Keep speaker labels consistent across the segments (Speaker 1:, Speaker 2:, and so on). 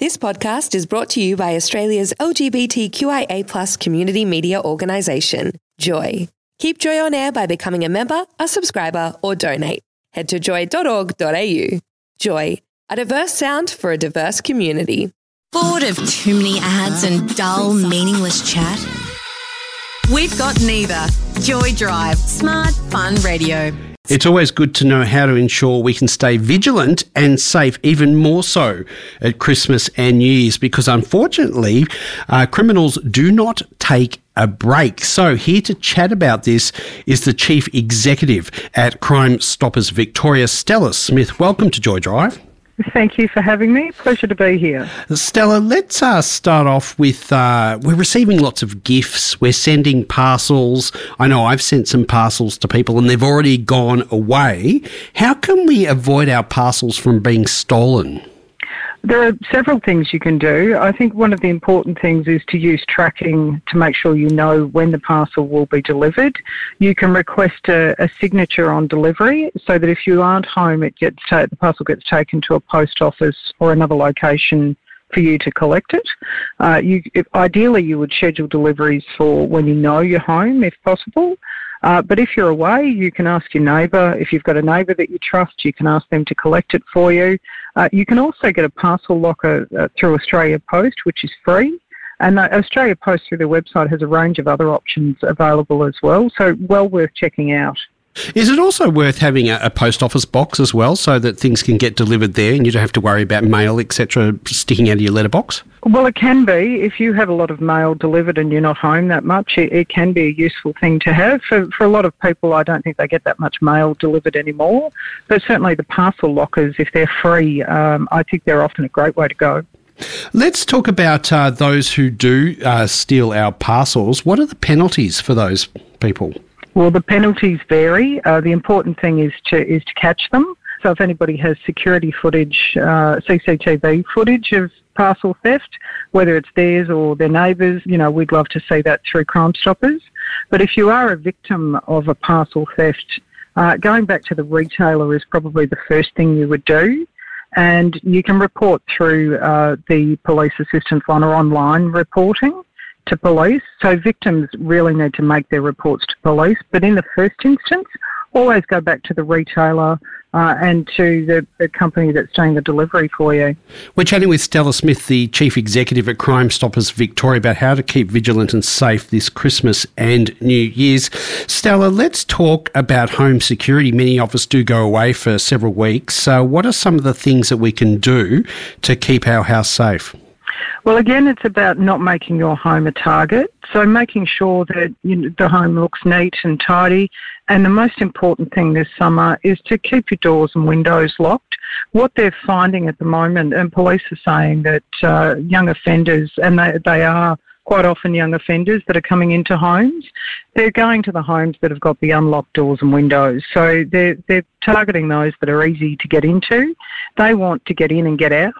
Speaker 1: This podcast is brought to you by Australia's LGBTQIA community media organisation, Joy. Keep Joy on air by becoming a member, a subscriber, or donate. Head to joy.org.au. Joy, a diverse sound for a diverse community.
Speaker 2: Bored of too many ads and dull, meaningless chat? We've got neither. Joy Drive, smart, fun radio.
Speaker 3: It's always good to know how to ensure we can stay vigilant and safe, even more so at Christmas and New Year's, because unfortunately, uh, criminals do not take a break. So, here to chat about this is the Chief Executive at Crime Stoppers Victoria, Stella Smith. Welcome to Joy Drive.
Speaker 4: Thank you for having me. Pleasure to be here.
Speaker 3: Stella, let's uh, start off with uh, we're receiving lots of gifts. We're sending parcels. I know I've sent some parcels to people and they've already gone away. How can we avoid our parcels from being stolen?
Speaker 4: There are several things you can do. I think one of the important things is to use tracking to make sure you know when the parcel will be delivered. You can request a, a signature on delivery so that if you aren't home, it gets ta- the parcel gets taken to a post office or another location for you to collect it. Uh, you, if, ideally, you would schedule deliveries for when you know you're home, if possible. Uh, but if you're away, you can ask your neighbour. If you've got a neighbour that you trust, you can ask them to collect it for you. Uh, you can also get a parcel locker uh, through Australia Post, which is free. And uh, Australia Post through their website has a range of other options available as well, so well worth checking out.
Speaker 3: Is it also worth having a, a, post office box as well, so that things can get delivered there, and you don't have to worry about mail, etc., sticking out of your letterbox?
Speaker 4: Well, it can be if you have a lot of mail delivered and you're not home that much. It, it can be a useful thing to have for for a lot of people. I don't think they get that much mail delivered anymore, but certainly the parcel lockers, if they're free, um, I think they're often a great way to go.
Speaker 3: Let's talk about uh, those who do uh, steal our parcels. What are the penalties for those people?
Speaker 4: Well, the penalties vary. Uh, the important thing is to is to catch them. So if anybody has security footage, uh, CCTV footage of parcel theft, whether it's theirs or their neighbours, you know, we'd love to see that through Crime Stoppers. But if you are a victim of a parcel theft, uh, going back to the retailer is probably the first thing you would do. And you can report through uh, the police assistance line or online reporting to police. So victims really need to make their reports to police. But in the first instance, always go back to the retailer uh, and to the, the, company that's doing the delivery for you.
Speaker 3: We're chatting with Stella Smith, the Chief Executive at Crime Stoppers Victoria, about how to keep vigilant and safe this Christmas and New Year's. Stella, let's talk about home security. Many of us do go away for several weeks. So, what are some of the things that we can do to keep our house safe?
Speaker 4: Well, again, it's about not making your home a target. So making sure that you the home looks neat and tidy. And the most important thing this summer is to keep your doors and windows locked. What they're finding at the moment, and police are saying that uh, young offenders, and they, they are quite often young offenders that are coming into homes, they're going to the homes that have got the unlocked doors and windows. So they're, they're targeting those that are easy to get into. They want to get in and get out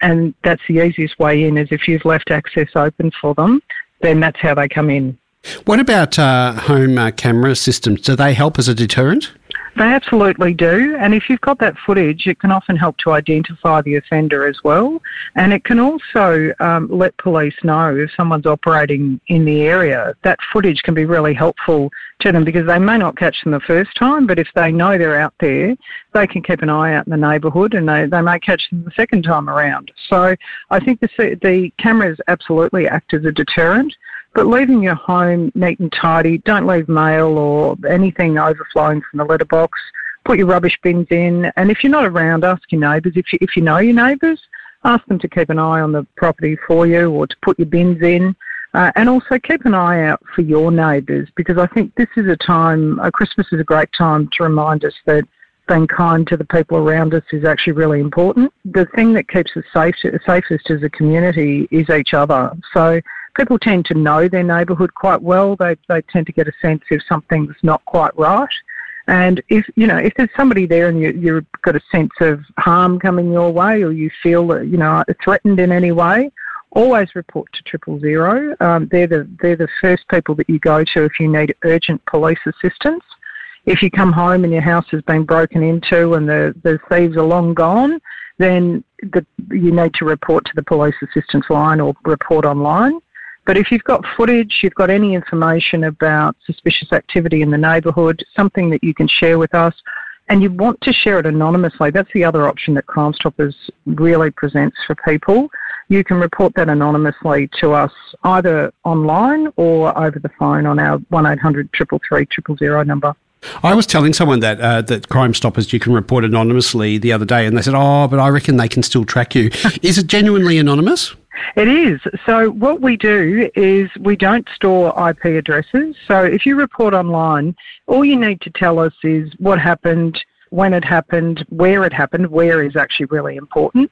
Speaker 4: and that's the easiest way in is if you've left access open for them, then that's how they come in.
Speaker 3: What about uh, home uh, camera systems? Do they help as a deterrent?
Speaker 4: They absolutely do. And if you've got that footage, it can often help to identify the offender as well. And it can also um, let police know if someone's operating in the area. That footage can be really helpful to them because they may not catch them the first time, but if they know they're out there, they can keep an eye out in the neighbourhood and they, they may catch them the second time around. So I think the, the cameras absolutely act as a deterrent. But leaving your home neat and tidy, don't leave mail or anything overflowing from the letterbox. Put your rubbish bins in, and if you're not around, ask your neighbours. If you, if you know your neighbours, ask them to keep an eye on the property for you or to put your bins in. Uh, and also keep an eye out for your neighbours because I think this is a time, uh, Christmas is a great time to remind us that being kind to the people around us is actually really important. The thing that keeps us safe, safest as a community is each other. So people tend to know their neighbourhood quite well. They, they tend to get a sense if something's not quite right. And if you know if there's somebody there and you, you've got a sense of harm coming your way, or you feel you know threatened in any way, always report to triple zero. Um, they're the they're the first people that you go to if you need urgent police assistance. If you come home and your house has been broken into and the, the thieves are long gone, then the, you need to report to the police assistance line or report online. But if you've got footage, you've got any information about suspicious activity in the neighbourhood, something that you can share with us, and you want to share it anonymously, that's the other option that Crime Stoppers really presents for people. You can report that anonymously to us either online or over the phone on our 1800 333 000 number.
Speaker 3: I was telling someone that uh, that Crime Stoppers you can report anonymously the other day, and they said, "Oh, but I reckon they can still track you." Is it genuinely anonymous?
Speaker 4: It is. So what we do is we don't store IP addresses. So if you report online, all you need to tell us is what happened, when it happened, where it happened. Where is actually really important.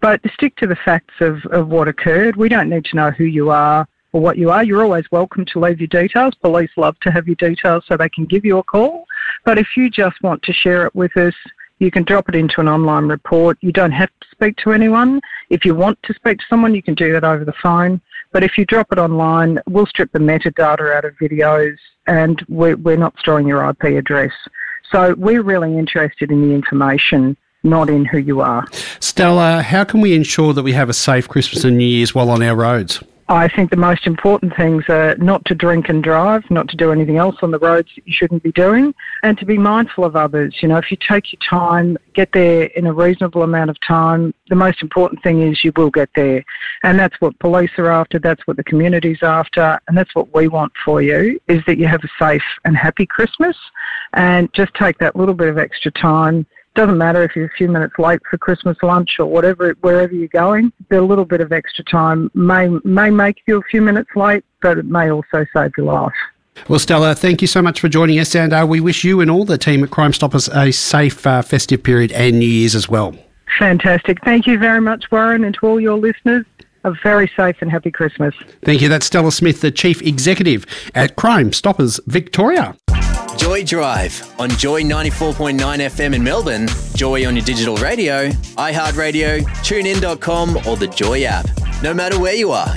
Speaker 4: But stick to the facts of, of what occurred. We don't need to know who you are or what you are. You're always welcome to leave your details. Police love to have your details so they can give you a call. But if you just want to share it with us, you can drop it into an online report. You don't have to speak to anyone. If you want to speak to someone, you can do that over the phone. But if you drop it online, we'll strip the metadata out of videos and we're, we're not storing your IP address. So we're really interested in the information, not in who you are.
Speaker 3: Stella, how can we ensure that we have a safe Christmas and New Year's while on our roads?
Speaker 4: I think the most important things are not to drink and drive, not to do anything else on the roads that you shouldn't be doing, and to be mindful of others. You know, if you take your time, get there in a reasonable amount of time, the most important thing is you will get there. And that's what police are after, that's what the community's after, and that's what we want for you, is that you have a safe and happy Christmas. And just take that little bit of extra time doesn't matter if you're a few minutes late for Christmas lunch or whatever, wherever you're going. A little bit of extra time may may make you a few minutes late, but it may also save your life.
Speaker 3: Well, Stella, thank you so much for joining us, and uh, we wish you and all the team at Crime Stoppers a safe uh, festive period and New Year's as well.
Speaker 4: Fantastic. Thank you very much, Warren, and to all your listeners. A very safe and happy Christmas.
Speaker 3: Thank you. That's Stella Smith, the Chief Executive at Crime Stoppers Victoria.
Speaker 5: Joy Drive on Joy 94.9 FM in Melbourne, Joy on your digital radio, iHeartRadio, tunein.com, or the Joy app. No matter where you are.